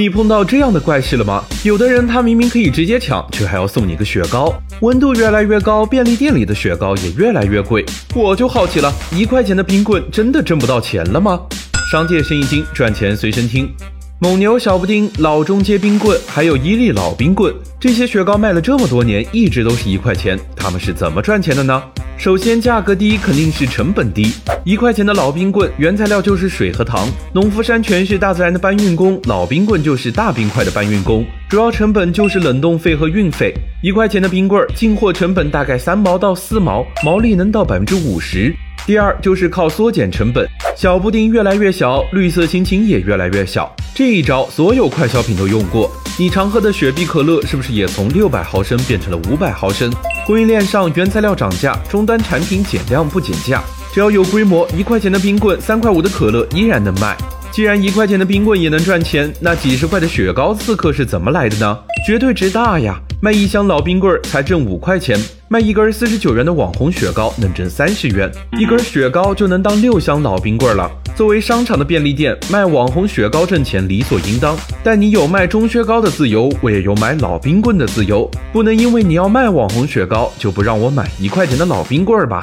你碰到这样的怪事了吗？有的人他明明可以直接抢，却还要送你个雪糕。温度越来越高，便利店里的雪糕也越来越贵。我就好奇了，一块钱的冰棍真的挣不到钱了吗？商界生意经，赚钱随身听。蒙牛小布丁、老中街冰棍，还有伊利老冰棍，这些雪糕卖了这么多年，一直都是一块钱。他们是怎么赚钱的呢？首先，价格低肯定是成本低。一块钱的老冰棍，原材料就是水和糖，农夫山泉是大自然的搬运工，老冰棍就是大冰块的搬运工，主要成本就是冷冻费和运费。一块钱的冰棍，进货成本大概三毛到四毛，毛利能到百分之五十。第二就是靠缩减成本，小布丁越来越小，绿色心情也越来越小。这一招所有快消品都用过。你常喝的雪碧可乐是不是也从六百毫升变成了五百毫升？供应链上原材料涨价，终端产品减量不减价。只要有规模，一块钱的冰棍、三块五的可乐依然能卖。既然一块钱的冰棍也能赚钱，那几十块的雪糕刺客是怎么来的呢？绝对值大呀！卖一箱老冰棍才挣五块钱，卖一根四十九元的网红雪糕能挣三十元，一根雪糕就能当六箱老冰棍了。作为商场的便利店，卖网红雪糕挣钱理所应当。但你有卖中雪糕的自由，我也有买老冰棍的自由，不能因为你要卖网红雪糕就不让我买一块钱的老冰棍儿吧？